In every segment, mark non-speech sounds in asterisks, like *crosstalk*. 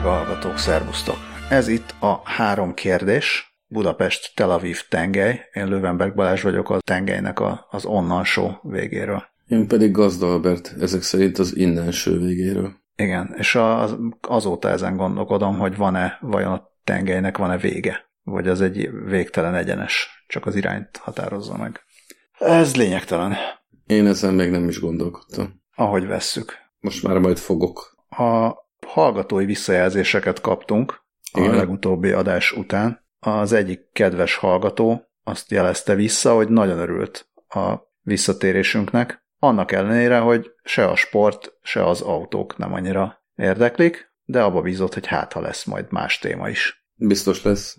Drága hallgatók, szervusztok! Ez itt a három kérdés, Budapest, Tel Aviv, tengely. Én Lövenberg Balázs vagyok a tengelynek a, az onnan show végéről. Én pedig Gazda Albert, ezek szerint az innenső végéről. Igen, és az, azóta ezen gondolkodom, hogy van-e, vajon a tengelynek van-e vége, vagy az egy végtelen egyenes, csak az irányt határozza meg. Ez lényegtelen. Én ezen még nem is gondolkodtam. Ahogy vesszük. Most már majd fogok. A hallgatói visszajelzéseket kaptunk Igen. a legutóbbi adás után. Az egyik kedves hallgató azt jelezte vissza, hogy nagyon örült a visszatérésünknek, annak ellenére, hogy se a sport, se az autók nem annyira érdeklik, de abba bízott, hogy hát ha lesz majd más téma is. Biztos lesz.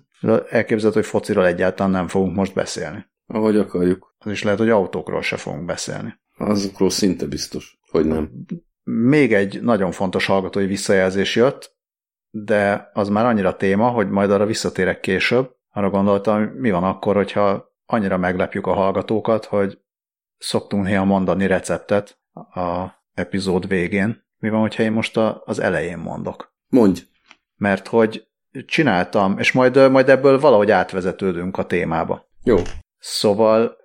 Elképzelhető, hogy fociról egyáltalán nem fogunk most beszélni. Ahogy akarjuk. Az is lehet, hogy autókról se fogunk beszélni. Azokról szinte biztos, hogy nem. Még egy nagyon fontos hallgatói visszajelzés jött, de az már annyira téma, hogy majd arra visszatérek később. Arra gondoltam, mi van akkor, hogyha annyira meglepjük a hallgatókat, hogy szoktunk néha mondani receptet a epizód végén. Mi van, hogyha én most a, az elején mondok? Mondj! Mert hogy csináltam, és majd, majd ebből valahogy átvezetődünk a témába. Jó. Szóval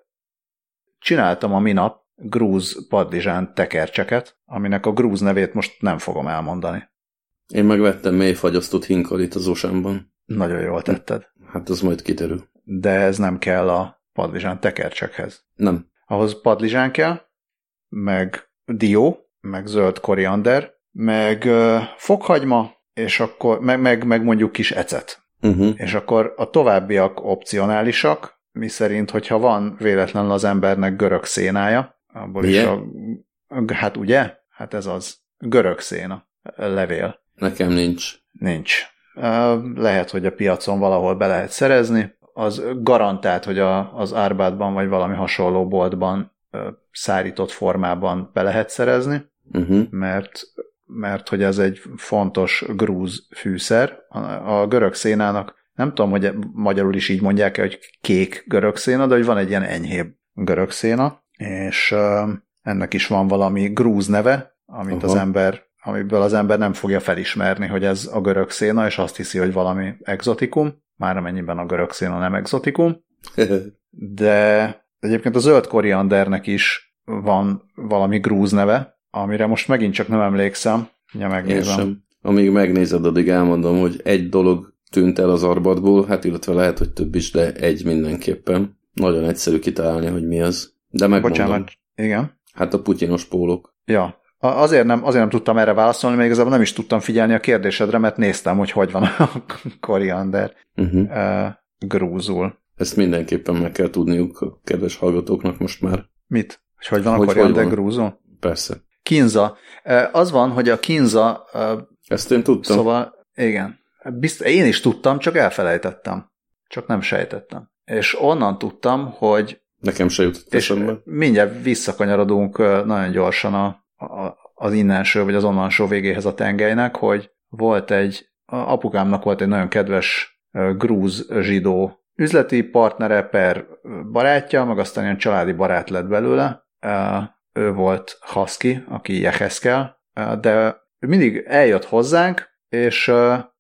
csináltam a minap grúz padlizsán tekercseket, aminek a grúz nevét most nem fogom elmondani. Én megvettem mélyfagyasztott hinkalit az osámban. Nagyon jól tetted. Hát az majd kiderül. De ez nem kell a padlizsán tekercsekhez. Nem. Ahhoz padlizsán kell, meg dió, meg zöld koriander, meg uh, fokhagyma, és akkor, meg, meg, meg mondjuk kis ecet. Uh-huh. És akkor a továbbiak opcionálisak, mi szerint, hogyha van véletlenül az embernek görög szénája, abból Milyen? is a, hát ugye? Hát ez az. Görög széna. Levél. Nekem nincs. Nincs. Lehet, hogy a piacon valahol be lehet szerezni. Az garantált, hogy a, az Árbádban vagy valami hasonló boltban szárított formában be lehet szerezni, Uh-huh. mert, mert hogy ez egy fontos grúz fűszer. A, görög szénának nem tudom, hogy magyarul is így mondják hogy kék görög széna, de hogy van egy ilyen enyhébb görög széna, és ennek is van valami grúz neve, amit Aha. az ember, amiből az ember nem fogja felismerni, hogy ez a görög széna, és azt hiszi, hogy valami exotikum, már amennyiben a görög széna nem exotikum, *laughs* de egyébként a zöld koriandernek is van valami grúz neve, amire most megint csak nem emlékszem, Én megnézem. sem. Amíg megnézed, addig elmondom, hogy egy dolog tűnt el az arbatból, hát illetve lehet, hogy több is, de egy mindenképpen. Nagyon egyszerű kitalálni, hogy mi az. De megmondom. Bocsánat, igen. Hát a putyinos pólók. Ja, azért nem, azért nem tudtam erre válaszolni, mert igazából nem is tudtam figyelni a kérdésedre, mert néztem, hogy hogy van a *laughs* koriander Uh-huh. uh, grúzul. Ezt mindenképpen meg kell tudniuk a kedves hallgatóknak most már. Mit? Hogy hogy van a Hogy- koriander hogy van? grúzul? Persze. Kinza. Uh, az van, hogy a kinza, uh, Ezt én tudtam. szóval, igen, bizt, én is tudtam, csak elfelejtettem. Csak nem sejtettem. És onnan tudtam, hogy Nekem se jutott eszembe. mindjárt visszakanyarodunk nagyon gyorsan a, a, az innenső vagy az onnenső végéhez a tengelynek, hogy volt egy, apukámnak volt egy nagyon kedves grúz zsidó üzleti partnere per barátja, meg aztán ilyen családi barát lett belőle. Ő volt Husky, aki Jeheszkel, de ő mindig eljött hozzánk, és,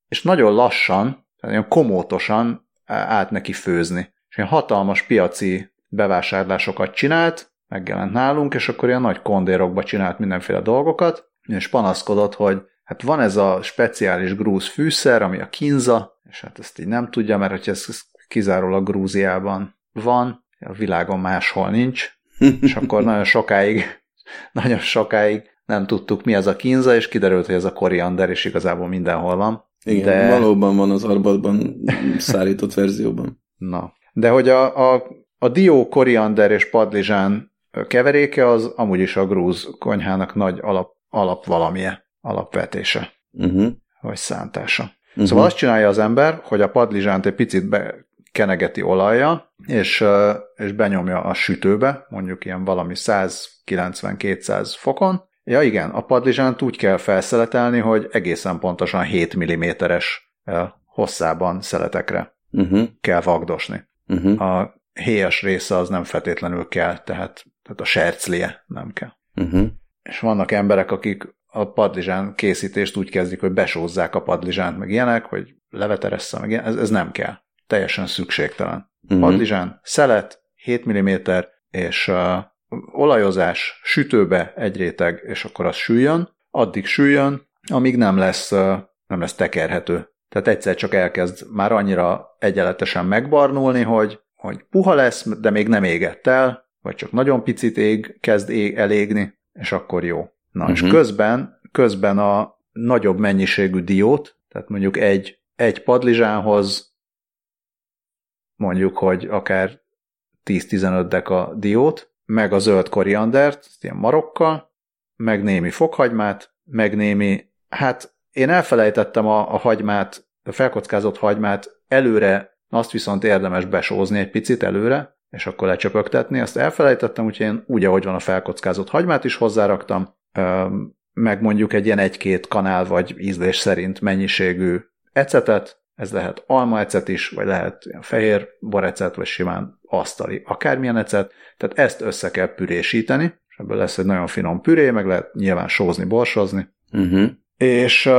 és nagyon lassan, tehát olyan komótosan állt neki főzni. És ilyen hatalmas piaci bevásárlásokat csinált, megjelent nálunk, és akkor ilyen nagy kondérokba csinált mindenféle dolgokat, és panaszkodott, hogy hát van ez a speciális grúz fűszer, ami a kinza, és hát ezt így nem tudja, mert hogy ez kizárólag Grúziában van, a világon máshol nincs, és akkor nagyon sokáig, nagyon sokáig nem tudtuk, mi az a kinza, és kiderült, hogy ez a koriander, és igazából mindenhol van. Igen, de- valóban van az arbatban szárított verzióban. Na. De hogy a, a, a dió, koriander és padlizsán keveréke az amúgy is a grúz konyhának nagy alap, alap valamie, alapvetése, Uh-huh. vagy szántása. Uh-huh. Szóval azt csinálja az ember, hogy a padlizsánt egy picit bekenegeti olajja, és, és benyomja a sütőbe, mondjuk ilyen valami 190-200 fokon. Ja igen, a padlizsánt úgy kell felszeletelni, hogy egészen pontosan 7 mm-es hosszában szeletekre Uh-huh. kell vagdosni. Uh-huh. A héjas része az nem feltétlenül kell, tehát, tehát a serclie nem kell. Uh-huh. És vannak emberek, akik a padlizsán készítést úgy kezdik, hogy besózzák a padlizsánt, meg ilyenek, hogy leveteresse, meg ilyen, ez, ez nem kell. Teljesen szükségtelen. Uh-huh. Padlizsán, szelet, 7 mm, és uh, olajozás, sütőbe egy réteg, és akkor az süljön, addig süljön, amíg nem lesz, uh, nem lesz tekerhető. Tehát egyszer csak elkezd már annyira egyenletesen megbarnulni, hogy, hogy puha lesz, de még nem égett el, vagy csak nagyon picit ég, kezd ég, elégni, és akkor jó. Na, uh-huh. és mhm. közben, közben a nagyobb mennyiségű diót, tehát mondjuk egy, egy padlizsánhoz mondjuk, hogy akár 10-15 deka diót, meg a zöld koriandert, ilyen marokkal, meg némi fokhagymát, meg némi, hát én elfelejtettem a, a hagymát, a felkockázott hagymát előre, azt viszont érdemes besózni egy picit előre, és akkor lecsöpögtetni. Ezt elfelejtettem, úgyhogy én úgy, ahogy van a felkockázott hagymát is hozzáraktam, meg mondjuk egy ilyen egy-két kanál vagy ízlés szerint mennyiségű ecetet, ez lehet almaecet is, vagy lehet fehér borecet, vagy simán asztali, akármilyen ecet, tehát ezt össze kell pürésíteni, és ebből lesz egy nagyon finom püré, meg lehet nyilván sózni, borsozni, uh-huh. és,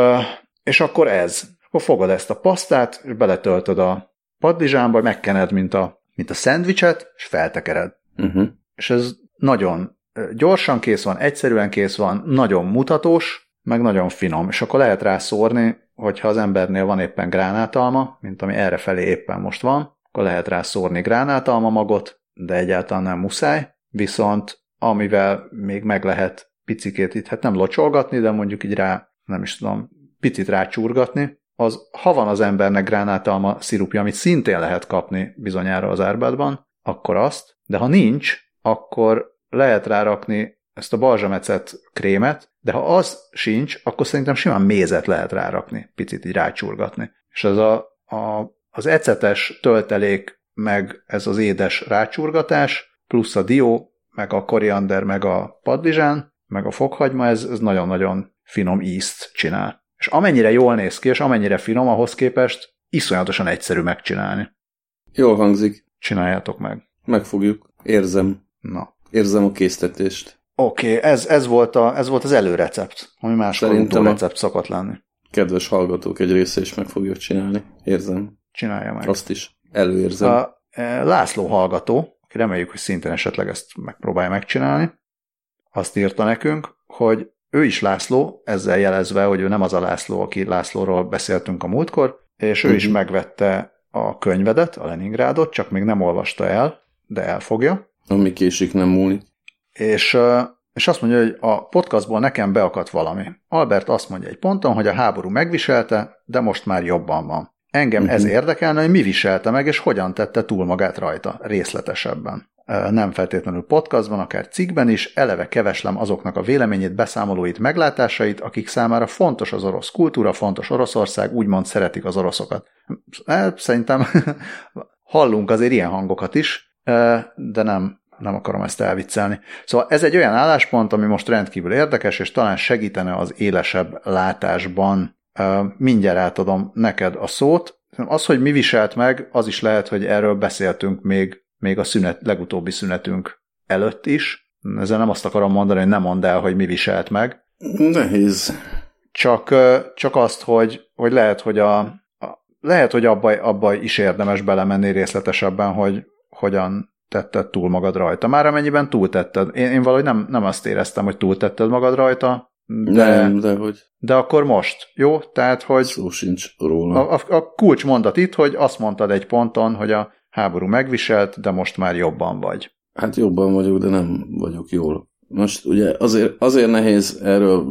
és akkor ez. Akkor fogod ezt a pasztát, és beletöltöd a padlizsánba, megkened, mint a mint a szendvicset, és feltekered. Uh-huh. És ez nagyon gyorsan kész van, egyszerűen kész van, nagyon mutatós, meg nagyon finom, és akkor lehet rá szórni, hogyha az embernél van éppen gránátalma, mint ami erre felé éppen most van, akkor lehet rá szórni gránátalma magot, de egyáltalán nem muszáj, viszont amivel még meg lehet picikét itt, hát nem locsolgatni, de mondjuk így rá, nem is tudom, picit rácsurgatni, az ha van az embernek gránátalma szirupja, amit szintén lehet kapni bizonyára az árbádban, akkor azt, de ha nincs, akkor lehet rárakni ezt a balzsamecet krémet, de ha az sincs, akkor szerintem simán mézet lehet rárakni, picit így rácsurgatni. És ez a, a, az ecetes töltelék, meg ez az édes rácsurgatás, plusz a dió, meg a koriander, meg a padlizsán, meg a fokhagyma, ez, ez nagyon-nagyon finom ízt csinál. És amennyire jól néz ki, és amennyire finom ahhoz képest, iszonyatosan egyszerű megcsinálni. Jól hangzik. Csináljátok meg. Megfogjuk. Érzem. Na. Érzem a késztetést. Oké, okay, ez, ez, volt a, ez volt az előrecept, ami máskor recept szokott lenni. Kedves hallgatók egy része is meg fogjuk csinálni. Érzem. Csinálja meg. Azt is. Előérzem. A, e, László hallgató, aki reméljük, hogy szintén esetleg ezt megpróbálja megcsinálni, azt írta nekünk, hogy ő is László, ezzel jelezve, hogy ő nem az a László, aki Lászlóról beszéltünk a múltkor, és ő uh-huh. is mhm. megvette a könyvedet, a Leningrádot, csak még nem olvasta el, de elfogja. Ami késik, nem múlik. És, és azt mondja, hogy a podcastból nekem beakadt valami. Albert azt mondja egy ponton, hogy a háború megviselte, de most már jobban van. Engem uh-huh. ez érdekelne, hogy mi viselte meg, és hogyan tette túl magát rajta részletesebben nem feltétlenül podcastban, akár cikkben is, eleve keveslem azoknak a véleményét, beszámolóit, meglátásait, akik számára fontos az orosz kultúra, fontos Oroszország, úgymond szeretik az oroszokat. Szerintem *laughs* hallunk azért ilyen hangokat is, de nem, nem akarom ezt elviccelni. Szóval ez egy olyan álláspont, ami most rendkívül érdekes, és talán segítene az élesebb látásban. Mindjárt átadom neked a szót. Az, hogy mi viselt meg, az is lehet, hogy erről beszéltünk még még a szünet, legutóbbi szünetünk előtt is. Ezzel nem azt akarom mondani, hogy nem mondd el, hogy mi viselt meg. Nehéz. Csak, csak azt, hogy, hogy lehet, hogy a, a lehet, hogy abba, abba is érdemes belemenni részletesebben, hogy hogyan tetted túl magad rajta. Már amennyiben túltetted. Én, én valahogy nem, nem azt éreztem, hogy túltetted magad rajta, de, nem, de hogy... De akkor most, jó? Tehát, hogy... Szó sincs róla. A, a, a kulcs mondat itt, hogy azt mondtad egy ponton, hogy a háború megviselt, de most már jobban vagy. Hát jobban vagyok, de nem vagyok jól. Most ugye azért, azért nehéz erről,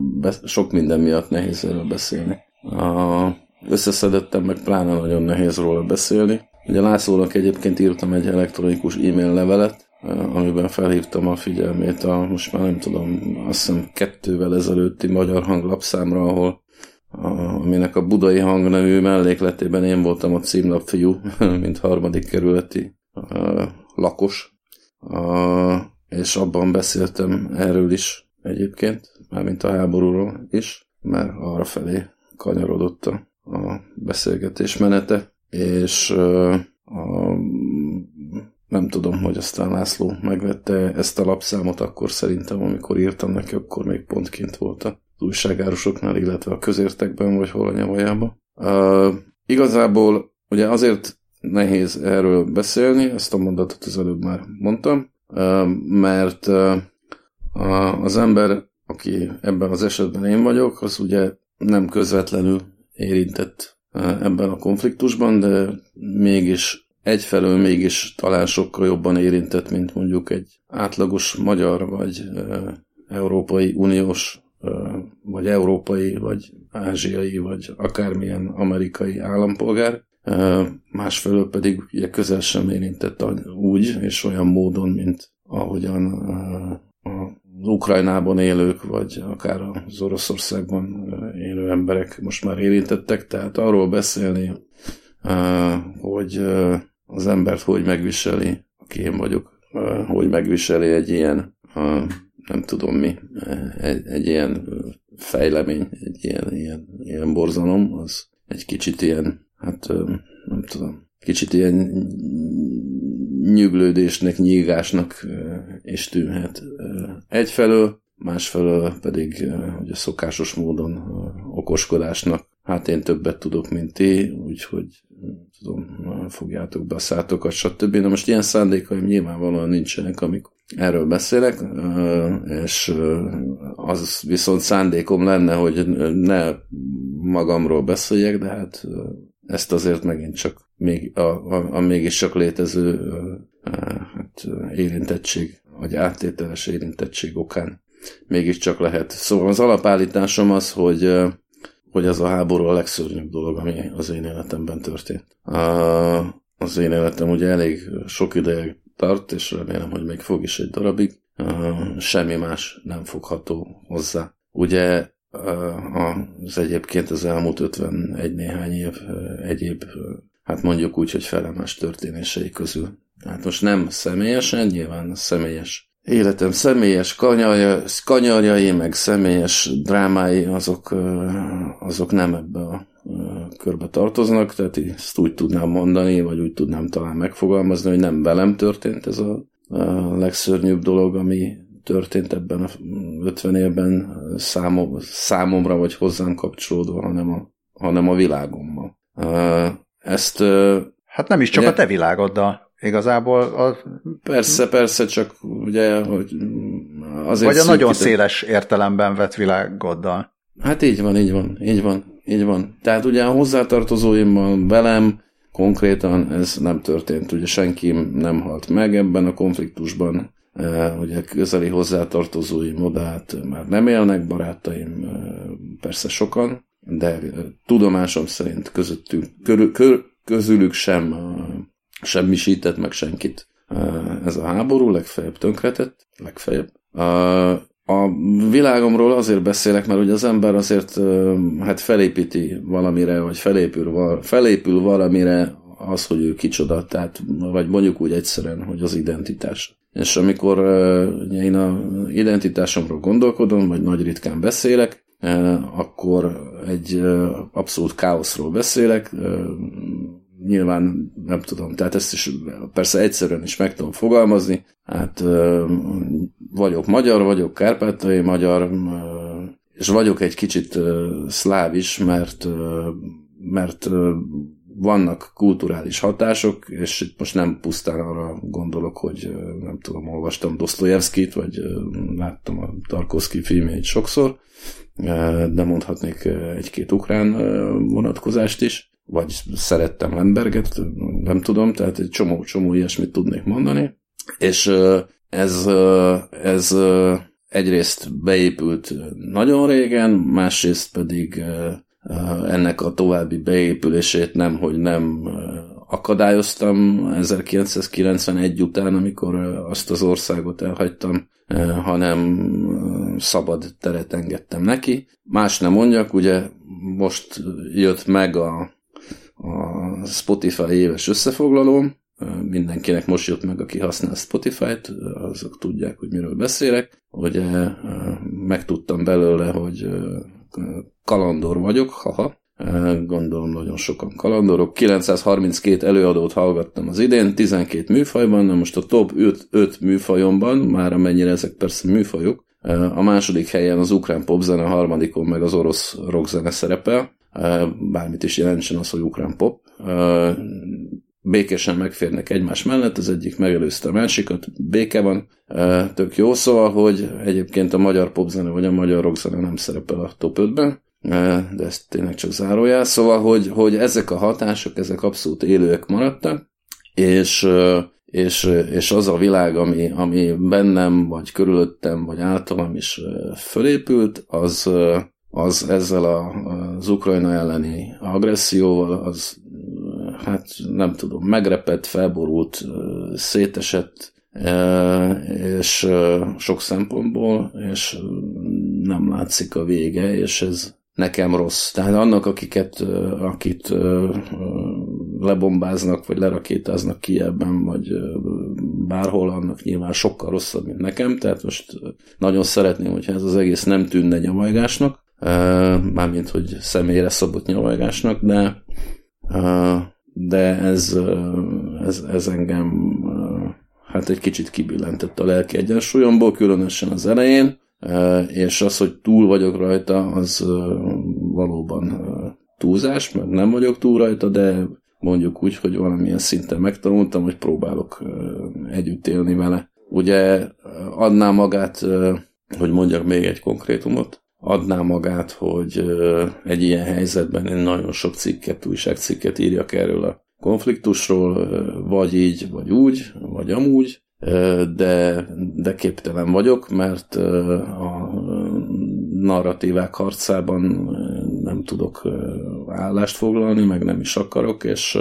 sok minden miatt nehéz erről beszélni. A, összeszedettem, meg pláne nagyon nehéz róla beszélni. Ugye Lászlónak egyébként írtam egy elektronikus e-mail levelet, amiben felhívtam a figyelmét a, most már nem tudom, azt hiszem kettővel ezelőtti magyar hanglapszámra, ahol aminek a budai hang nevű mellékletében én voltam a címlapfiú, *laughs* mint harmadik kerületi lakos, és abban beszéltem erről is egyébként, mármint a háborúról is, mert arra felé kanyarodott a, beszélgetés menete, és a, nem tudom, hogy aztán László megvette ezt a lapszámot, akkor szerintem, amikor írtam neki, akkor még pontként volt a újságárusoknál, illetve a közértekben, vagy hol a nyavajában. Uh, igazából ugye azért nehéz erről beszélni, ezt a mondatot az előbb már mondtam, uh, mert uh, az ember, aki ebben az esetben én vagyok, az ugye nem közvetlenül érintett ebben a konfliktusban, de mégis egyfelől mégis talán sokkal jobban érintett, mint mondjuk egy átlagos magyar, vagy Európai Uniós, vagy európai, vagy ázsiai, vagy akármilyen amerikai állampolgár. Másfelől pedig ugye közel sem érintett úgy, és olyan módon, mint ahogyan az Ukrajnában élők, vagy akár az Oroszországban élő emberek most már érintettek, tehát arról beszélni, hogy az embert hogy megviseli, aki én vagyok, hogy megviseli egy ilyen, nem tudom mi, egy, egy ilyen fejlemény, egy ilyen, ilyen, ilyen borzalom, az egy kicsit ilyen, hát nem tudom, kicsit ilyen nyüglődésnek, nyígásnak is tűnhet. Egyfelől, másfelől pedig ugye szokásos módon okoskodásnak. Hát én többet tudok, mint ti, úgyhogy tudom, fogjátok be a szátokat, stb. Na most ilyen szándékaim nyilvánvalóan nincsenek, amikor erről beszélek, és az viszont szándékom lenne, hogy ne magamról beszéljek, de hát ezt azért megint csak még a, a, a mégiscsak létező hát, érintettség, vagy áttételes érintettség okán mégiscsak lehet. Szóval az alapállításom az, hogy hogy ez a háború a legszörnyűbb dolog, ami az én életemben történt. Az én életem ugye elég sok ideig tart, és remélem, hogy még fog is egy darabig. Semmi más nem fogható hozzá. Ugye az egyébként az elmúlt 51 néhány év egyéb, hát mondjuk úgy, hogy felemás történései közül. Hát most nem személyesen, nyilván személyes életem személyes kanyarja, kanyarjai, meg személyes drámái, azok, azok nem ebbe a körbe tartoznak, tehát ezt úgy tudnám mondani, vagy úgy tudnám talán megfogalmazni, hogy nem velem történt ez a, a legszörnyűbb dolog, ami történt ebben a 50 évben számom, számomra, vagy hozzám kapcsolódva, hanem a, hanem a világommal. Ezt... Hát nem is csak ugye, a te világoddal. Igazából a... Persze, persze, csak ugye, hogy azért Vagy a nagyon széles értelemben vett világoddal. Hát így van, így van, így van, így van. Tehát ugye a hozzátartozóimmal velem konkrétan ez nem történt. Ugye senki nem halt meg ebben a konfliktusban, ugye közeli hozzátartozóim odát már nem élnek, barátaim persze sokan, de tudomásom szerint közöttünk, körül, kör, közülük sem semmisített meg senkit ez a háború, legfeljebb tönkretett, legfeljebb. A világomról azért beszélek, mert ugye az ember azért hát felépíti valamire, vagy felépül, felépül valamire az, hogy ő kicsoda, tehát, vagy mondjuk úgy egyszerűen, hogy az identitás. És amikor én a identitásomról gondolkodom, vagy nagy ritkán beszélek, akkor egy abszolút káoszról beszélek, nyilván nem tudom, tehát ezt is persze egyszerűen is meg tudom fogalmazni, hát vagyok magyar, vagyok kárpátai magyar, és vagyok egy kicsit szláv is, mert, mert vannak kulturális hatások, és itt most nem pusztán arra gondolok, hogy nem tudom, olvastam Dostoyevskit, vagy láttam a Tarkovsky filmjeit sokszor, de mondhatnék egy-két ukrán vonatkozást is, vagy szerettem Lemberget, nem tudom, tehát egy csomó-csomó ilyesmit tudnék mondani. És ez, ez egyrészt beépült nagyon régen, másrészt pedig ennek a további beépülését nem, hogy nem akadályoztam 1991 után, amikor azt az országot elhagytam, hanem szabad teret engedtem neki. Más nem mondjak, ugye most jött meg a a Spotify éves összefoglaló, mindenkinek most jött meg, aki használ Spotify-t, azok tudják, hogy miről beszélek. Ugye megtudtam belőle, hogy kalandor vagyok, haha, gondolom nagyon sokan kalandorok. 932 előadót hallgattam az idén, 12 műfajban, na most a top 5, 5 műfajomban, már amennyire ezek persze műfajok, A második helyen az ukrán popzene, a harmadikon meg az orosz rockzene szerepel. Bármit is jelentsen az, hogy ukrán pop. Békésen megférnek egymás mellett, az egyik megelőzte a másikat, béke van, tök jó, szóval, hogy egyébként a magyar popzene vagy a magyar rockzene nem szerepel a top 5-ben, de ez tényleg csak zárójel, szóval, hogy, hogy ezek a hatások, ezek abszolút élőek maradtak, és és, és az a világ, ami, ami bennem, vagy körülöttem, vagy általam is fölépült, az, az ezzel a, az Ukrajna elleni agresszióval, az hát nem tudom, megrepett, felborult, szétesett, és sok szempontból, és nem látszik a vége, és ez nekem rossz. Tehát annak, akiket, akit lebombáznak, vagy lerakétáznak ki ebben, vagy bárhol, annak nyilván sokkal rosszabb, mint nekem, tehát most nagyon szeretném, hogyha ez az egész nem tűnne nyavajgásnak, mármint, hogy személyre szabott nyavajgásnak, de de ez, ez, ez engem hát egy kicsit kibillentett a lelki egyensúlyomból, különösen az elején, és az, hogy túl vagyok rajta, az valóban túlzás, mert nem vagyok túl rajta, de mondjuk úgy, hogy valamilyen szinten megtanultam, hogy próbálok együtt élni vele. Ugye adná magát, hogy mondjak még egy konkrétumot, adná magát, hogy egy ilyen helyzetben én nagyon sok cikket, újságcikket írjak erről a konfliktusról, vagy így, vagy úgy, vagy amúgy, de, de képtelen vagyok, mert a narratívák harcában nem tudok állást foglalni, meg nem is akarok, és,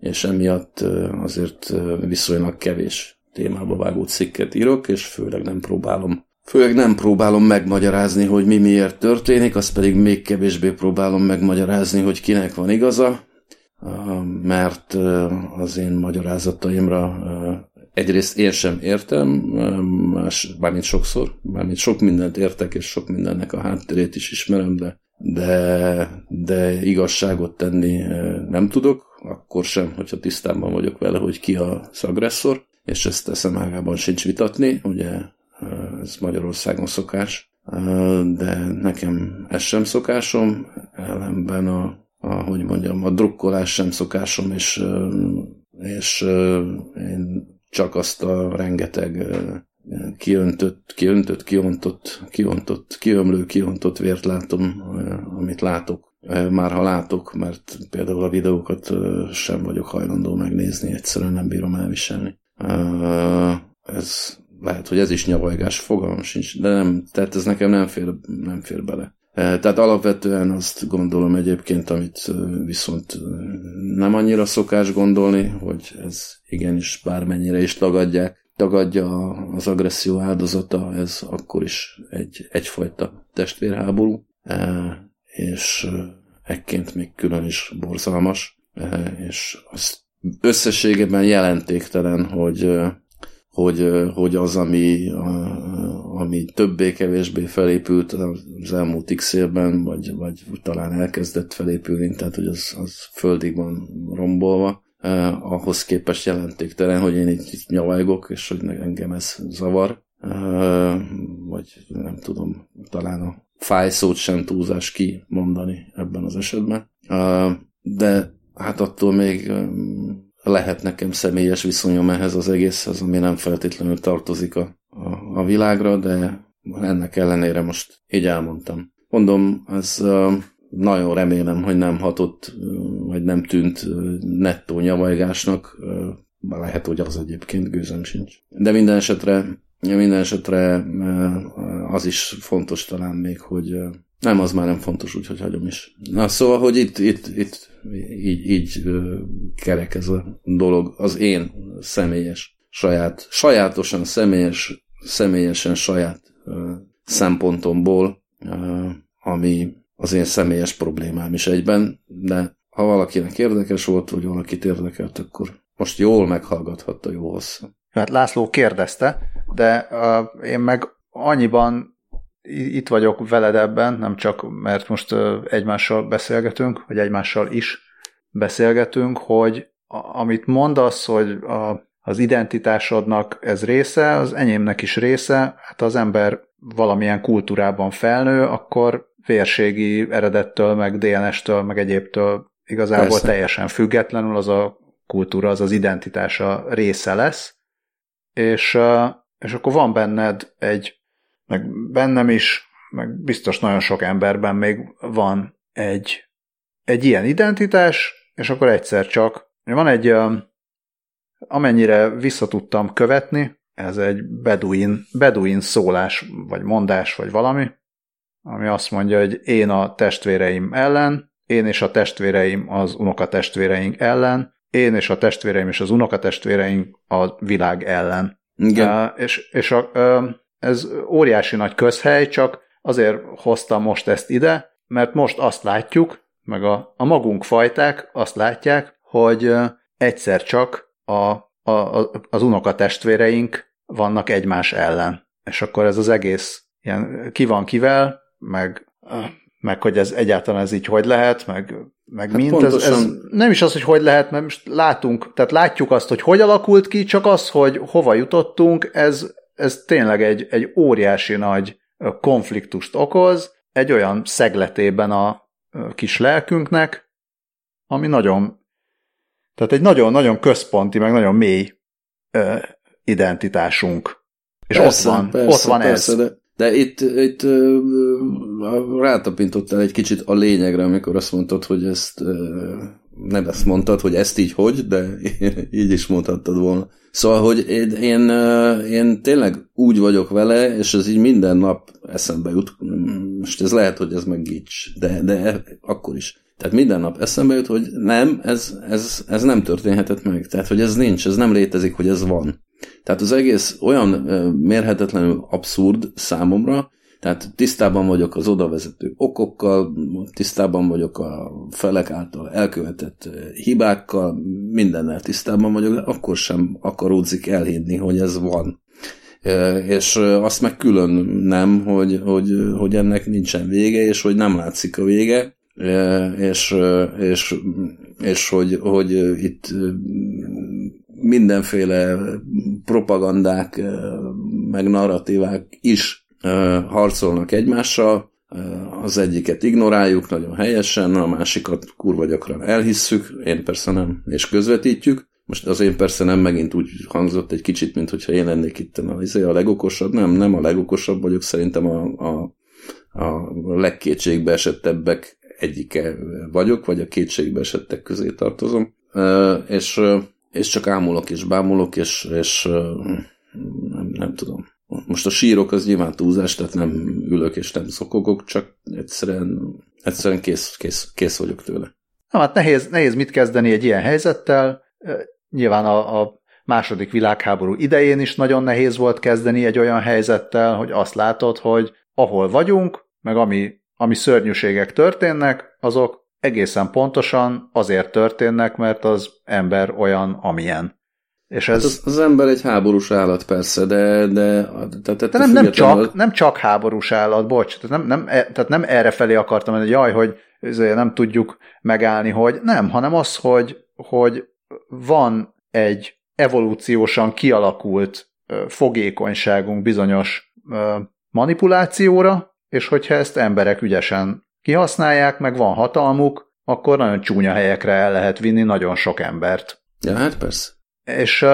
és emiatt azért viszonylag kevés témába vágó cikket írok, és főleg nem próbálom Főleg nem próbálom megmagyarázni, hogy mi miért történik, azt pedig még kevésbé próbálom megmagyarázni, hogy kinek van igaza, mert az én magyarázataimra egyrészt én sem értem, más, bármint sokszor, bármint sok mindent értek, és sok mindennek a hátterét is ismerem, de, de, de igazságot tenni nem tudok, akkor sem, hogyha tisztában vagyok vele, hogy ki az agresszor, és ezt eszem ágában sincs vitatni, ugye ez Magyarországon szokás, de nekem ez sem szokásom, ellenben a, a hogy mondjam, a drukkolás sem szokásom, és, és én csak azt a rengeteg kiöntött, kiöntött, kiontott, kiontott, kiömlő, kiontott vért látom, amit látok. Már ha látok, mert például a videókat sem vagyok hajlandó megnézni, egyszerűen nem bírom elviselni. Ez lehet, hogy ez is nyavajgás, fogalmam sincs, de nem, tehát ez nekem nem fér, nem fér bele. Tehát alapvetően azt gondolom egyébként, amit viszont nem annyira szokás gondolni, hogy ez igenis bármennyire is tagadják, tagadja az agresszió áldozata, ez akkor is egy, egyfajta testvérháború, és ekként még külön is borzalmas, és az összességében jelentéktelen, hogy hogy, hogy az, ami, ami többé-kevésbé felépült az elmúlt x évben, vagy, vagy talán elkezdett felépülni, tehát hogy az, az földig van rombolva, eh, ahhoz képest jelentéktelen, hogy én itt nyavajgok, és hogy engem ez zavar, eh, vagy nem tudom, talán a fájszót sem túlzás kimondani ebben az esetben. Eh, de hát attól még lehet nekem személyes viszonyom ehhez az egészhez, ami nem feltétlenül tartozik a, a, a világra, de ennek ellenére most így elmondtam. Mondom, ez nagyon remélem, hogy nem hatott, vagy nem tűnt nettó nyavajgásnak, lehet, hogy az egyébként gőzem sincs. De minden esetre, minden esetre az is fontos talán még, hogy nem, az már nem fontos, úgyhogy hagyom is. Na, szóval, hogy itt, itt, itt így, így kerek ez a dolog, az én személyes, saját, sajátosan személyes, személyesen saját szempontomból, ami az én személyes problémám is egyben, de ha valakinek érdekes volt, vagy valakit érdekelt, akkor most jól meghallgathatta jó hosszú. Hát László kérdezte, de uh, én meg annyiban itt vagyok veled ebben, nem csak mert most egymással beszélgetünk, vagy egymással is beszélgetünk, hogy amit mondasz, hogy a, az identitásodnak ez része, az enyémnek is része, hát az ember valamilyen kultúrában felnő, akkor vérségi eredettől, meg DNS-től, meg egyébtől igazából Persze. teljesen függetlenül az a kultúra, az az identitása része lesz, és, és akkor van benned egy, meg bennem is, meg biztos nagyon sok emberben még van egy, egy ilyen identitás, és akkor egyszer csak van egy, amennyire visszatudtam követni, ez egy beduin, beduin szólás, vagy mondás, vagy valami, ami azt mondja, hogy én a testvéreim ellen, én és a testvéreim az unokatestvéreink ellen, én és a testvéreim és az unokatestvéreink a világ ellen. Igen. Uh, és és a, uh, ez óriási nagy közhely, csak azért hoztam most ezt ide, mert most azt látjuk, meg a, a magunk fajták azt látják, hogy uh, egyszer csak a, a, a, az unokatestvéreink vannak egymás ellen. És akkor ez az egész ilyen ki van kivel, meg, meg hogy ez egyáltalán ez így hogy lehet, meg, meg hát mint. Ez, ez nem is az, hogy hogy lehet, mert most látunk, tehát látjuk azt, hogy hogy alakult ki, csak az, hogy hova jutottunk, ez, ez tényleg egy, egy óriási nagy konfliktust okoz, egy olyan szegletében a kis lelkünknek, ami nagyon, tehát egy nagyon-nagyon központi, meg nagyon mély identitásunk. És persze, ott van, persze, ott van persze, ez. De, de itt, itt rátapintottál egy kicsit a lényegre, amikor azt mondtad, hogy ezt nem ezt mondtad, hogy ezt így hogy, de *laughs* így is mondhattad volna. Szóval, hogy én, én, én tényleg úgy vagyok vele, és ez így minden nap eszembe jut. Most ez lehet, hogy ez meg gics, de, de akkor is. Tehát minden nap eszembe jut, hogy nem, ez, ez, ez nem történhetett meg. Tehát, hogy ez nincs, ez nem létezik, hogy ez van. Tehát az egész olyan mérhetetlenül abszurd számomra, tehát tisztában vagyok az odavezető okokkal, tisztában vagyok a felek által elkövetett hibákkal, mindennel tisztában vagyok, de akkor sem akaródzik elhinni, hogy ez van. És azt meg külön nem, hogy, hogy, hogy ennek nincsen vége, és hogy nem látszik a vége, és, és, és hogy, hogy itt mindenféle propagandák, meg narratívák is harcolnak egymással, az egyiket ignoráljuk nagyon helyesen, a másikat kurva gyakran elhisszük, én persze nem, és közvetítjük. Most az én persze nem megint úgy hangzott egy kicsit, mint hogyha én lennék itt a, izé, a legokosabb. Nem, nem a legokosabb vagyok, szerintem a, a, a legkétségbe esettebbek egyike vagyok, vagy a kétségbe esettek közé tartozom. És és csak ámulok és bámulok, és, és nem, nem tudom. Most a sírok az nyilván túlzás, tehát nem ülök és nem szokogok, csak egyszerűen, egyszerűen kész, kész, kész vagyok tőle. Na, hát nehéz, nehéz mit kezdeni egy ilyen helyzettel. Nyilván a, a második világháború idején is nagyon nehéz volt kezdeni egy olyan helyzettel, hogy azt látod, hogy ahol vagyunk, meg ami, ami szörnyűségek történnek, azok egészen pontosan azért történnek, mert az ember olyan, amilyen. És ez... Hát az, az ember egy háborús állat persze, de... De, de, de, de nem, nem, csak, nem csak háborús állat, bocs, tehát nem, nem, e- tehát nem erre felé akartam, hogy jaj, hogy nem tudjuk megállni, hogy nem, hanem az, hogy, hogy van egy evolúciósan kialakult fogékonyságunk bizonyos manipulációra, és hogyha ezt emberek ügyesen kihasználják, meg van hatalmuk, akkor nagyon csúnya helyekre el lehet vinni nagyon sok embert. Ja, hát persze. És,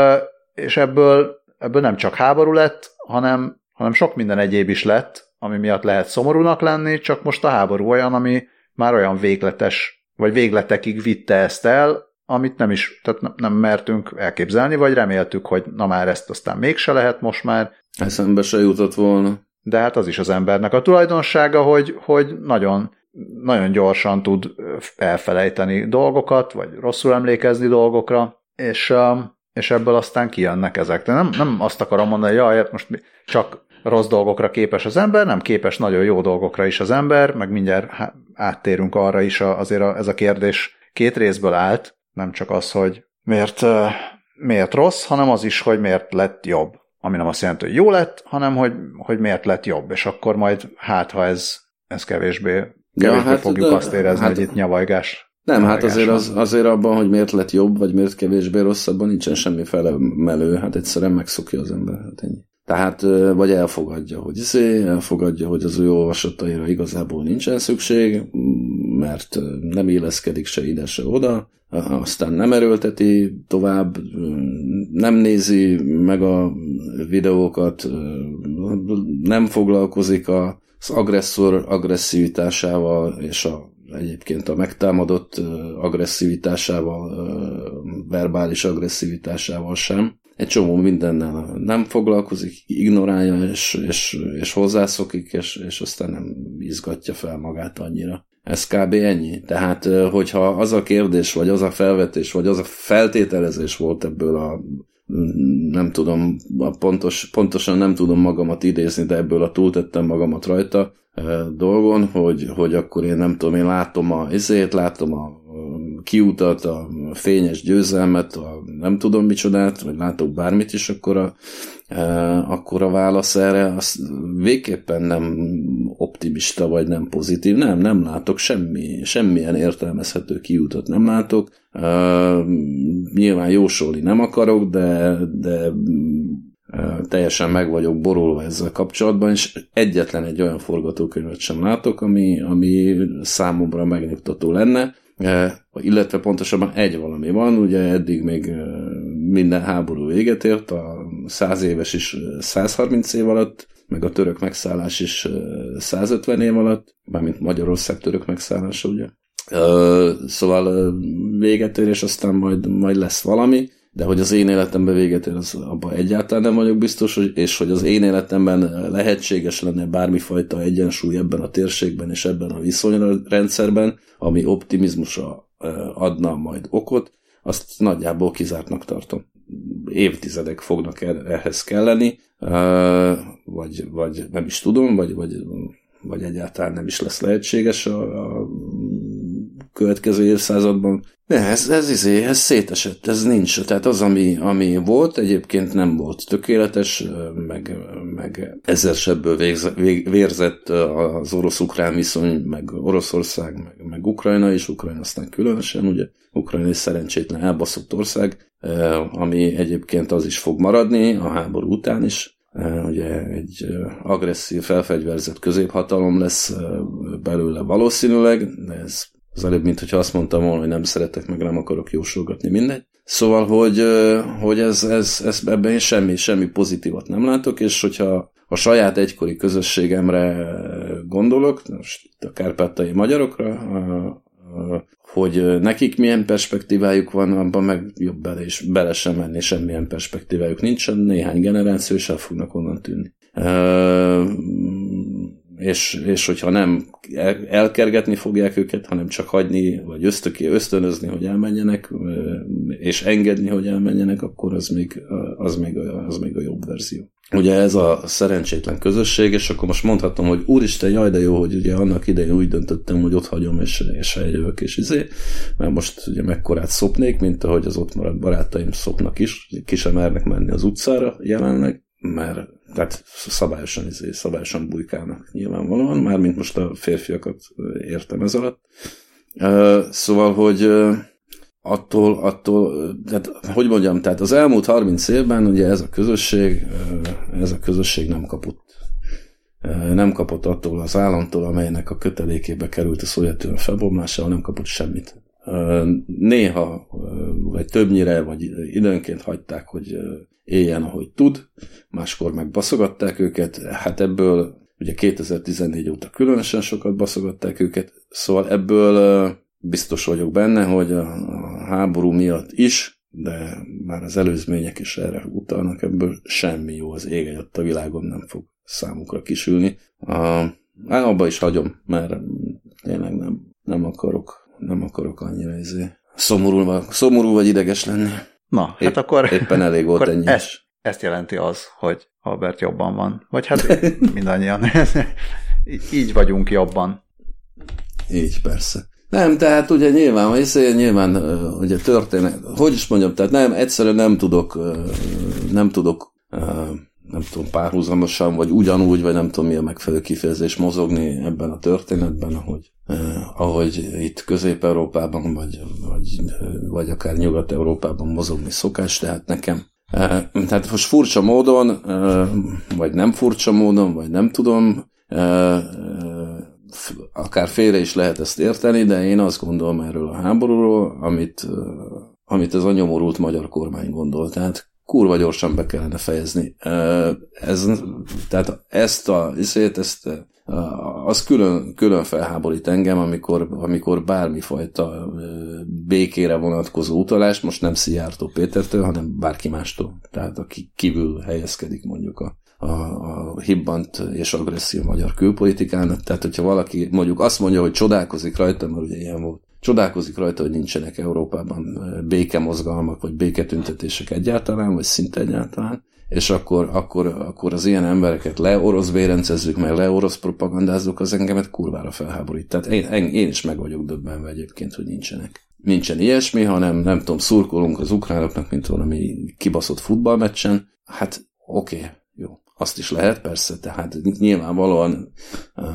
és ebből, ebből nem csak háború lett, hanem, hanem sok minden egyéb is lett, ami miatt lehet szomorúnak lenni, csak most a háború olyan, ami már olyan végletes, vagy végletekig vitte ezt el, amit nem is, tehát nem, mertünk elképzelni, vagy reméltük, hogy na már ezt aztán mégse lehet most már. Eszembe se jutott volna. De hát az is az embernek a tulajdonsága, hogy, hogy nagyon nagyon gyorsan tud elfelejteni dolgokat, vagy rosszul emlékezni dolgokra, és, és ebből aztán kijönnek ezek. De nem, nem azt akarom mondani, hogy jaj, hát most csak rossz dolgokra képes az ember, nem képes nagyon jó dolgokra is az ember, meg mindjárt áttérünk arra is, azért ez a kérdés két részből állt, nem csak az, hogy miért, miért rossz, hanem az is, hogy miért lett jobb. Ami nem azt jelenti, hogy jó lett, hanem hogy, hogy miért lett jobb, és akkor majd hát, ha ez, ez kevésbé Kevésbé ja, hát, fogjuk de, azt érezni, hát, hogy itt nyavajgás. Nem, hát azért, az, azért abban, hogy miért lett jobb, vagy miért kevésbé rossz, abban nincsen semmi felemelő, hát egyszerűen megszokja az ember. Hát ennyi. Tehát, vagy elfogadja, hogy izé, elfogadja, hogy az ő olvasataira igazából nincsen szükség, mert nem éleszkedik se ide, se oda, aztán nem erőlteti tovább, nem nézi meg a videókat, nem foglalkozik az agresszor agresszivitásával és a egyébként a megtámadott agresszivitásával, verbális agresszivitásával sem. Egy csomó mindennel nem foglalkozik, ignorálja, és, és, és hozzászokik, és, és aztán nem izgatja fel magát annyira. Ez kb. ennyi. Tehát, hogyha az a kérdés, vagy az a felvetés, vagy az a feltételezés volt ebből a nem tudom, pontos, pontosan nem tudom magamat idézni, de ebből a túltettem magamat rajta dolgon, hogy, hogy akkor én nem tudom, én látom a izét, látom a kiutat, a fényes győzelmet, a nem tudom micsodát, vagy látok bármit is, akkor a, akkor a válasz erre az végképpen nem optimista, vagy nem pozitív. Nem, nem látok semmi, semmilyen értelmezhető kiutat nem látok. Nyilván jósolni nem akarok, de, de teljesen meg vagyok borulva ezzel kapcsolatban, és egyetlen egy olyan forgatókönyvet sem látok, ami, ami számomra megnyugtató lenne, illetve pontosabban egy valami van, ugye eddig még minden háború véget ért, a száz éves is 130 év alatt, meg a török megszállás is 150 év alatt, mármint Magyarország török megszállása, ugye. Szóval véget ér, és aztán majd, majd lesz valami, de hogy az én életemben véget ér, az abban egyáltalán nem vagyok biztos, és hogy az én életemben lehetséges lenne bármifajta egyensúly ebben a térségben és ebben a viszonyrendszerben, ami optimizmusra adna majd okot, azt nagyjából kizártnak tartom. Évtizedek fognak ehhez kelleni, vagy, vagy nem is tudom, vagy, vagy, vagy egyáltalán nem is lesz lehetséges a, a következő évszázadban. Ne, ez, ez, izé, ez szétesett, ez nincs. Tehát az, ami, ami volt, egyébként nem volt tökéletes, meg, meg ezer sebből végze, vég, vérzett az orosz-ukrán viszony, meg Oroszország, meg, meg Ukrajna is, Ukrajna aztán különösen, ugye Ukrajna egy szerencsétlen elbaszott ország, ami egyébként az is fog maradni a háború után is, ugye egy agresszív, felfegyverzett középhatalom lesz belőle valószínűleg, de ez az előbb, mint hogyha azt mondtam volna, hogy nem szeretek, meg nem akarok jósolgatni, mindegy. Szóval, hogy, hogy ez, ez, ez, ebben én semmi, semmi pozitívat nem látok, és hogyha a saját egykori közösségemre gondolok, most a kárpátai magyarokra, hogy nekik milyen perspektívájuk van, abban meg jobb bele, és bele sem menni, semmilyen perspektívájuk nincsen, néhány generáció, és el fognak onnan tűnni és, és hogyha nem elkergetni fogják őket, hanem csak hagyni, vagy ösztöké ösztönözni, hogy elmenjenek, és engedni, hogy elmenjenek, akkor az még, az még, a, az még a jobb verzió. Ugye ez a szerencsétlen közösség, és akkor most mondhatom, hogy úristen, jaj, de jó, hogy ugye annak idején úgy döntöttem, hogy ott hagyom, és, és eljövök, és izé, mert most ugye mekkorát szopnék, mint ahogy az ott maradt barátaim szopnak is, ki sem mernek menni az utcára jelenleg, mert tehát szabályosan, izé, szabályosan bujkálnak nyilvánvalóan, mármint most a férfiakat értem ez alatt. Szóval, hogy attól, attól, tehát, hogy mondjam, tehát az elmúlt 30 évben ugye ez a közösség, ez a közösség nem kapott nem kapott attól az államtól, amelynek a kötelékébe került a Szovjetunió felbomlásával, nem kapott semmit. Néha, vagy többnyire, vagy időnként hagyták, hogy éljen, ahogy tud, máskor meg baszogatták őket, hát ebből ugye 2014 óta különösen sokat baszogatták őket, szóval ebből biztos vagyok benne, hogy a háború miatt is, de már az előzmények is erre utalnak, ebből semmi jó az ég a világon nem fog számukra kisülni. A, abba is hagyom, mert tényleg nem, nem akarok, nem akarok annyira izé szomorú, szomorú vagy ideges lenni. Na, Épp, hát akkor... Éppen elég volt akkor ennyi ezt, ezt jelenti az, hogy Albert jobban van. Vagy hát *laughs* mindannyian. *laughs* Így vagyunk jobban. Így, persze. Nem, tehát ugye nyilván, hiszen nyilván ugye történet, hogy is mondjam, tehát nem, egyszerűen nem tudok, nem tudok nem tudom, párhuzamosan, vagy ugyanúgy, vagy nem tudom mi a megfelelő kifejezés mozogni ebben a történetben, ahogy, ahogy itt Közép-Európában, vagy, vagy, vagy akár Nyugat-Európában mozogni szokás, tehát nekem eh, tehát most furcsa módon, vagy nem furcsa módon, vagy nem tudom, akár félre is lehet ezt érteni, de én azt gondolom erről a háborúról, amit, amit az a nyomorult magyar kormány gondol. Tehát kurva gyorsan be kellene fejezni. Ez, tehát ezt a, ezt, ezt az külön, külön felháborít engem, amikor, amikor bármifajta békére vonatkozó utalás, most nem Szijjártó Pétertől, hanem bárki mástól. Tehát aki kívül helyezkedik mondjuk a, a, a hibbant és agresszív magyar külpolitikának. Tehát, hogyha valaki mondjuk azt mondja, hogy csodálkozik rajta, mert ugye ilyen volt, csodálkozik rajta, hogy nincsenek Európában békemozgalmak, vagy béketüntetések egyáltalán, vagy szinte egyáltalán, és akkor, akkor, akkor az ilyen embereket leorosz bérencezzük, meg leorosz propagandázzuk, az engemet kurvára felháborít. Tehát én, én is meg vagyok döbbenve egyébként, hogy nincsenek. Nincsen ilyesmi, hanem nem tudom, szurkolunk az ukránoknak, mint valami kibaszott futballmeccsen. Hát oké, okay, jó. Azt is lehet, persze, tehát nyilvánvalóan uh,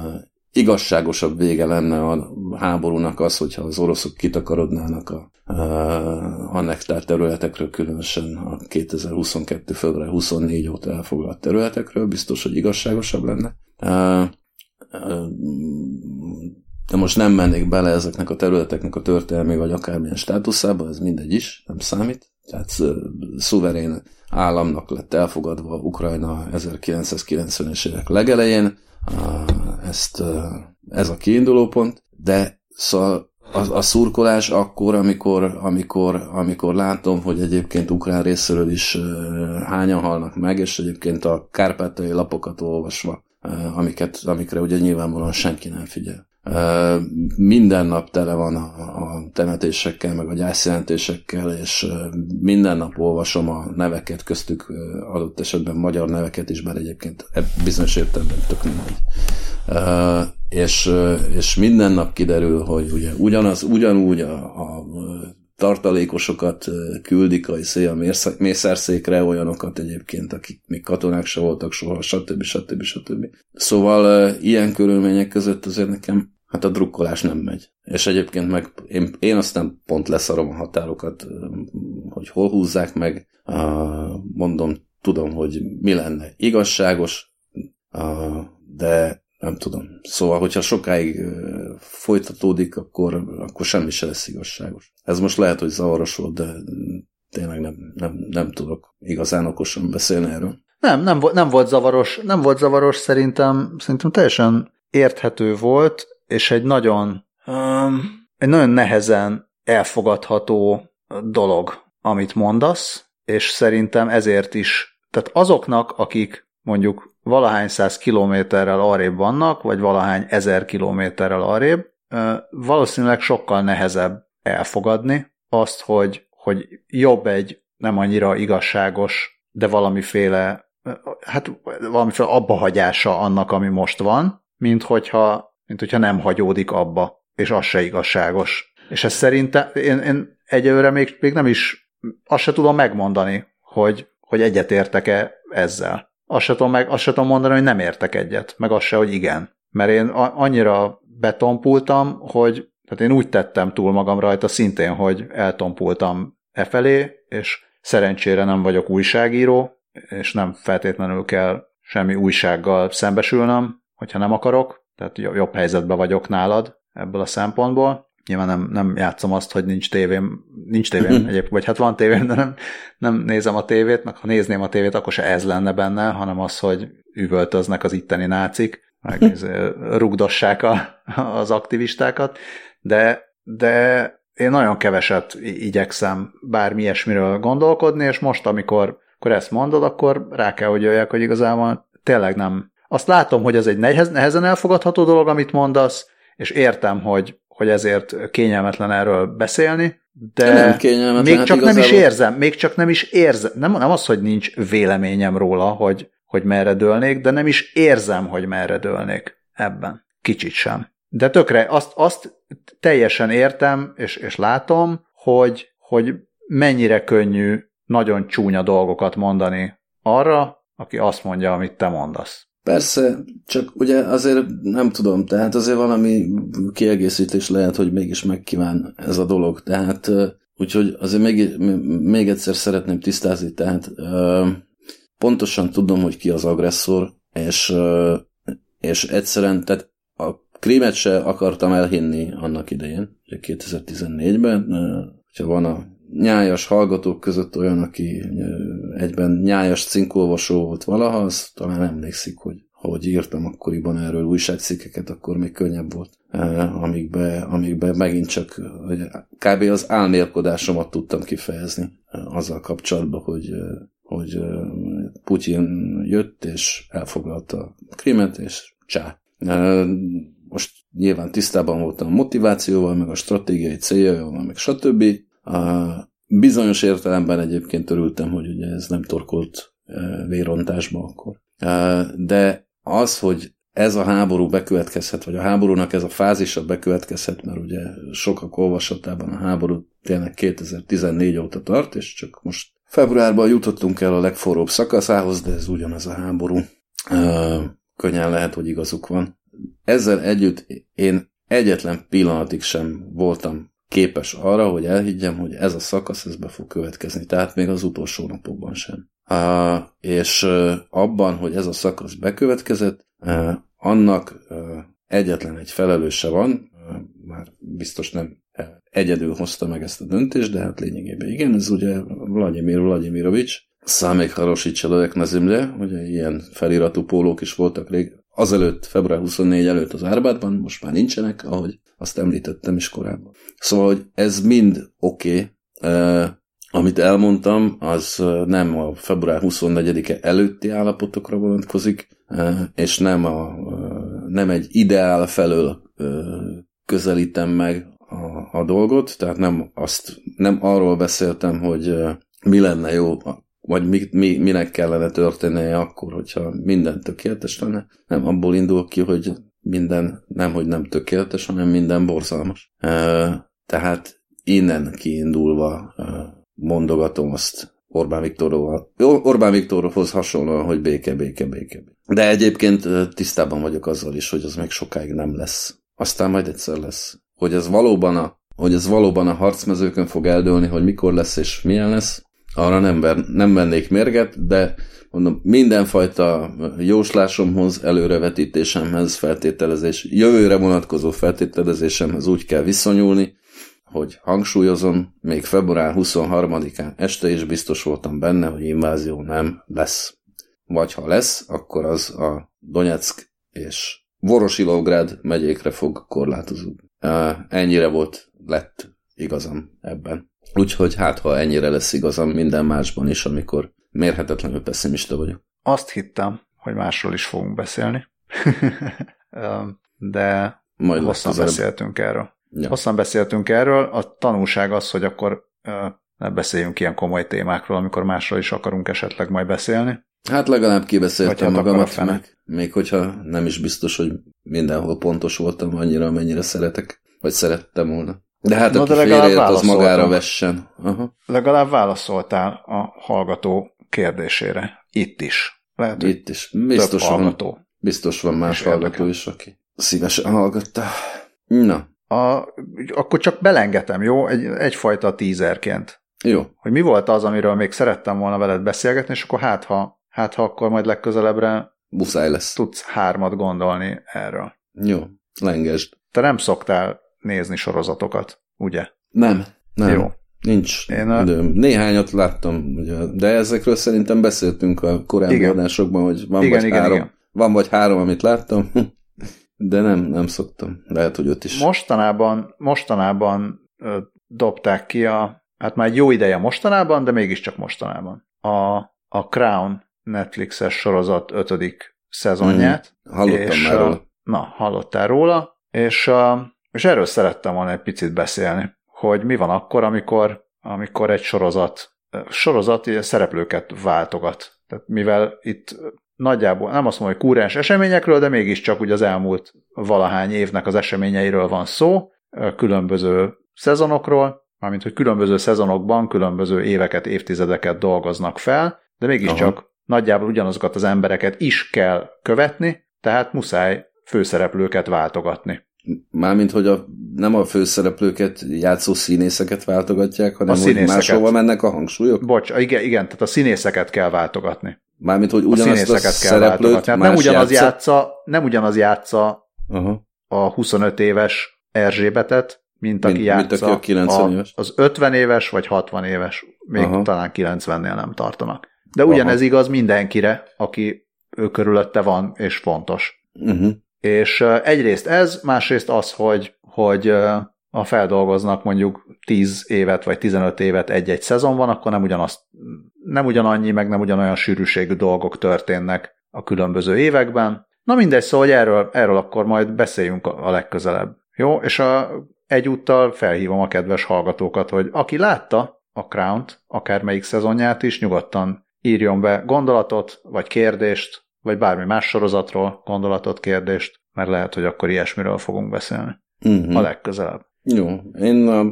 igazságosabb vége lenne a háborúnak az, hogyha az oroszok kitakarodnának a uh, annektált területekről, különösen a 2022. február 24 óta elfoglalt területekről, biztos, hogy igazságosabb lenne. De most nem mennék bele ezeknek a területeknek a történelmi vagy akármilyen státuszába, ez mindegy is, nem számít. Tehát szuverén államnak lett elfogadva Ukrajna 1990-es évek legelején, ezt, ez a kiinduló pont, de szóval a, a szurkolás akkor, amikor, amikor, amikor látom, hogy egyébként ukrán részéről is hányan halnak meg, és egyébként a kárpátai lapokat olvasva, amiket, amikre ugye nyilvánvalóan senki nem figyel minden nap tele van a, temetésekkel, meg a gyászjelentésekkel, és minden nap olvasom a neveket, köztük adott esetben magyar neveket is, bár egyébként bizonyos értelemben tök mindegy. És, és minden nap kiderül, hogy ugye ugyanaz, ugyanúgy a, a tartalékosokat küldik a, izé, a mészárszékre, olyanokat egyébként, akik még katonák se voltak soha, stb. stb. stb. Szóval ilyen körülmények között azért nekem hát a drukkolás nem megy. És egyébként meg én, én aztán pont leszarom a határokat, hogy hol húzzák meg, mondom, tudom, hogy mi lenne igazságos, de nem tudom. Szóval, hogyha sokáig folytatódik, akkor, akkor semmi se lesz igazságos. Ez most lehet, hogy zavaros volt, de tényleg nem, nem, nem tudok igazán okosan beszélni erről. Nem, nem, nem volt zavaros, nem volt zavaros, szerintem, szerintem teljesen érthető volt, és egy nagyon, um, egy nagyon nehezen elfogadható dolog, amit mondasz, és szerintem ezért is, tehát azoknak, akik mondjuk valahány száz kilométerrel arrébb vannak, vagy valahány ezer kilométerrel arrébb, valószínűleg sokkal nehezebb elfogadni azt, hogy, hogy jobb egy nem annyira igazságos, de valamiféle, hát valamiféle abbahagyása annak, ami most van, mint hogyha, mint hogyha nem hagyódik abba, és az se igazságos. És ez szerintem, én, én egyelőre még, még nem is, azt se tudom megmondani, hogy, hogy egyetértek-e ezzel azt se tudom, meg, azt se tudom mondani, hogy nem értek egyet, meg azt se, hogy igen. Mert én annyira betompultam, hogy tehát én úgy tettem túl magam rajta szintén, hogy eltompultam e felé, és szerencsére nem vagyok újságíró, és nem feltétlenül kell semmi újsággal szembesülnöm, hogyha nem akarok, tehát jobb helyzetben vagyok nálad ebből a szempontból. Nyilván nem, nem játszom azt, hogy nincs tévém, nincs tévém *laughs* egyébként, vagy hát van tévém, de nem, nem nézem a tévét, meg ha nézném a tévét, akkor se ez lenne benne, hanem az, hogy üvöltöznek az itteni nácik, meg *laughs* rugdossák a, az aktivistákat, de, de én nagyon keveset igyekszem bármi ilyesmiről gondolkodni, és most, amikor, amikor ezt mondod, akkor rá kell, hogy jöjjek, hogy igazából tényleg nem. Azt látom, hogy ez egy nehezen elfogadható dolog, amit mondasz, és értem, hogy hogy ezért kényelmetlen erről beszélni, de nem kényelmetlen, még hát csak igazából... nem is érzem, még csak nem is érzem, nem, nem az, hogy nincs véleményem róla, hogy, hogy merre dőlnék, de nem is érzem, hogy merre dőlnék ebben. Kicsit sem. De tökre azt, azt teljesen értem, és, és látom, hogy, hogy mennyire könnyű nagyon csúnya dolgokat mondani arra, aki azt mondja, amit te mondasz. Persze, csak ugye azért nem tudom, tehát azért valami kiegészítés lehet, hogy mégis megkíván ez a dolog. Tehát úgyhogy azért még, még egyszer szeretném tisztázni, tehát pontosan tudom, hogy ki az agresszor, és, és egyszerűen, tehát a krímet se akartam elhinni annak idején, 2014-ben, hogyha van a nyájas hallgatók között olyan, aki egyben nyájas cinkolvasó volt valaha, az talán emlékszik, hogy hogy írtam akkoriban erről újságcikkeket, akkor még könnyebb volt, amikbe, amikbe megint csak hogy kb. az álmélkodásomat tudtam kifejezni azzal kapcsolatban, hogy, hogy Putyin jött és elfoglalta Krimet, és csá. Most nyilván tisztában voltam a motivációval, meg a stratégiai céljával, meg stb. Bizonyos értelemben egyébként örültem, hogy ugye ez nem torkolt vérontásba akkor. De az, hogy ez a háború bekövetkezhet, vagy a háborúnak ez a fázisa bekövetkezhet, mert ugye sokak olvasatában a háború tényleg 2014 óta tart, és csak most februárban jutottunk el a legforróbb szakaszához, de ez ugyanaz a háború. Könnyen lehet, hogy igazuk van. Ezzel együtt én egyetlen pillanatig sem voltam képes arra, hogy elhiggyem, hogy ez a szakasz ez be fog következni, tehát még az utolsó napokban sem. Uh, és uh, abban, hogy ez a szakasz bekövetkezett, uh, annak egyetlen egy felelőse van, már biztos nem egyedül hozta meg ezt a döntést, de hát lényegében igen, ez ugye Vladimir Vladimirovics, Számék Harosi Cselőek Nazimle, ugye ilyen feliratú pólók is voltak rég, azelőtt, február 24 előtt az Árbádban, most már nincsenek, ahogy azt említettem is korábban. Szóval, hogy ez mind oké, okay, amit elmondtam, az nem a február 24-e előtti állapotokra vonatkozik, és nem, a, nem egy ideál felől közelítem meg a, a dolgot, tehát nem, azt, nem arról beszéltem, hogy mi lenne jó, vagy mi, mi, minek kellene történnie akkor, hogyha minden tökéletes lenne. Nem abból indul ki, hogy minden nem, hogy nem tökéletes, hanem minden borzalmas. Tehát innen kiindulva mondogatom azt Orbán Orbán Viktorhoz hasonlóan, hogy béke, béke, béke. De egyébként tisztában vagyok azzal is, hogy az még sokáig nem lesz. Aztán majd egyszer lesz. Hogy ez valóban a, hogy ez valóban a harcmezőkön fog eldőlni, hogy mikor lesz és milyen lesz, arra nem, ver, nem vennék mérget, de mondom, mindenfajta jóslásomhoz, előrevetítésemhez, feltételezés, jövőre vonatkozó feltételezésemhez úgy kell viszonyulni, hogy hangsúlyozom, még február 23-án este is biztos voltam benne, hogy invázió nem lesz. Vagy ha lesz, akkor az a Donetsk és Vorosilovgrád megyékre fog korlátozódni. Ennyire volt, lett igazam ebben. Úgyhogy hát, ha ennyire lesz igazam minden másban is, amikor mérhetetlenül pessimista vagyok. Azt hittem, hogy másról is fogunk beszélni. *laughs* De Majd hosszan beszéltünk erről. Ja. Hosszan beszéltünk erről, a tanulság az, hogy akkor ne beszéljünk ilyen komoly témákról, amikor másról is akarunk esetleg majd beszélni. Hát legalább kibeszéltem hát magamat, meg, még hogyha nem is biztos, hogy mindenhol pontos voltam annyira, amennyire szeretek, vagy szerettem volna. De hát Na, aki de félreért, az magára vessen. Aha. Legalább válaszoltál a hallgató kérdésére. Itt is. Lehet, Itt is. Biztos van, hallgató. Biztos van más hallgató is, aki szívesen hallgatta. Na, a, akkor csak belengetem, jó? Egy, egyfajta tízerként. Jó. Hogy mi volt az, amiről még szerettem volna veled beszélgetni, és akkor hát ha, hát ha akkor majd legközelebbre Muszáj lesz. tudsz hármat gondolni erről. Jó, lengesd. Te nem szoktál nézni sorozatokat, ugye? Nem, nem. Jó. Nincs Én a... időm. Néhányat láttam, ugye, de ezekről szerintem beszéltünk a korábbi igen. adásokban, hogy van igen, vagy igen, három. Igen. Van vagy három, amit láttam. *laughs* De nem, nem szoktam. Lehet, hogy ott is. Mostanában, mostanában ö, dobták ki a, hát már jó ideje mostanában, de mégiscsak mostanában. A, a Crown Netflixes sorozat ötödik szezonját. Mm, hallottam és, már róla. Na, hallottál róla, és, a, és erről szerettem volna egy picit beszélni, hogy mi van akkor, amikor, amikor egy sorozat, sorozat szereplőket váltogat. Tehát mivel itt nagyjából nem azt mondom, hogy kúrens eseményekről, de mégiscsak úgy az elmúlt valahány évnek az eseményeiről van szó, különböző szezonokról, mármint hogy különböző szezonokban különböző éveket, évtizedeket dolgoznak fel, de mégiscsak nagyjából ugyanazokat az embereket is kell követni, tehát muszáj főszereplőket váltogatni. Mármint, hogy a, nem a főszereplőket játszó színészeket váltogatják, hanem A hogy színészeket. máshova mennek a hangsúlyok? Bocs, igen, igen, tehát a színészeket kell váltogatni. Mármint, hogy A ugyanazt a színészeket kell szereplőt váltogatni. Hát nem ugyanaz, játsza... játsza, nem ugyanaz játsza Aha. a 25 éves Erzsébetet, mint aki Mint- játsza mint aki a 90 éves. az 50 éves vagy 60 éves. Még Aha. talán 90-nél nem tartanak. De ugyanez Aha. igaz mindenkire, aki ő körülötte van és fontos. Uh-huh. És egyrészt ez, másrészt az, hogy, hogy ha feldolgoznak mondjuk 10 évet vagy 15 évet egy-egy szezonban, akkor nem ugyanazt, nem ugyanannyi, meg nem ugyanolyan sűrűségű dolgok történnek a különböző években. Na mindegy, szóval hogy erről, erről akkor majd beszéljünk a legközelebb. Jó, és a, egyúttal felhívom a kedves hallgatókat, hogy aki látta a Crown-t, akármelyik szezonját is, nyugodtan írjon be gondolatot, vagy kérdést, vagy bármi más sorozatról gondolatot, kérdést, mert lehet, hogy akkor ilyesmiről fogunk beszélni Uh-huh. a legközelebb. Jó. Én a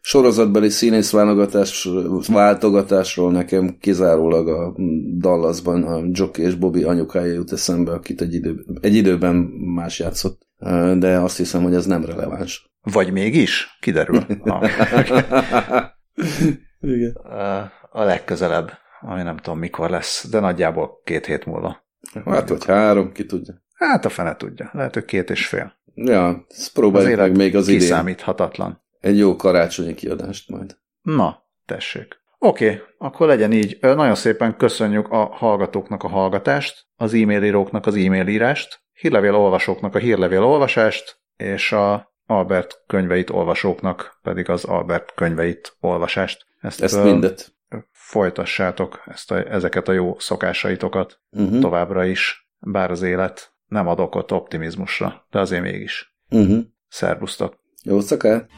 sorozatbeli színész válogatás, váltogatásról nekem kizárólag a Dallasban a Jockey és Bobby anyukája jut eszembe, akit egy, idő, egy időben más játszott. De azt hiszem, hogy ez nem releváns. Vagy mégis? Kiderül. A, Igen. a legközelebb, ami nem tudom mikor lesz, de nagyjából két hét múlva. Hát, vagy három, ki tudja. Hát a fene tudja. Lehet, hogy két és fél. Ja, ezt próbáljuk meg még az idén. kiszámíthatatlan. Egy jó karácsonyi kiadást majd. Na, tessék. Oké, okay, akkor legyen így. Nagyon szépen köszönjük a hallgatóknak a hallgatást, az e-mail íróknak az e-mail írást, hírlevél olvasóknak a hírlevél olvasást, és a Albert könyveit olvasóknak pedig az Albert könyveit olvasást. Ezt, Ezt mindet. Folytassátok, ezt a, ezeket a jó szokásaitokat Uh-huh. továbbra is, bár az élet nem ad okot optimizmusra, de azért mégis. Uh-huh. Szervusztok! Jó szakát!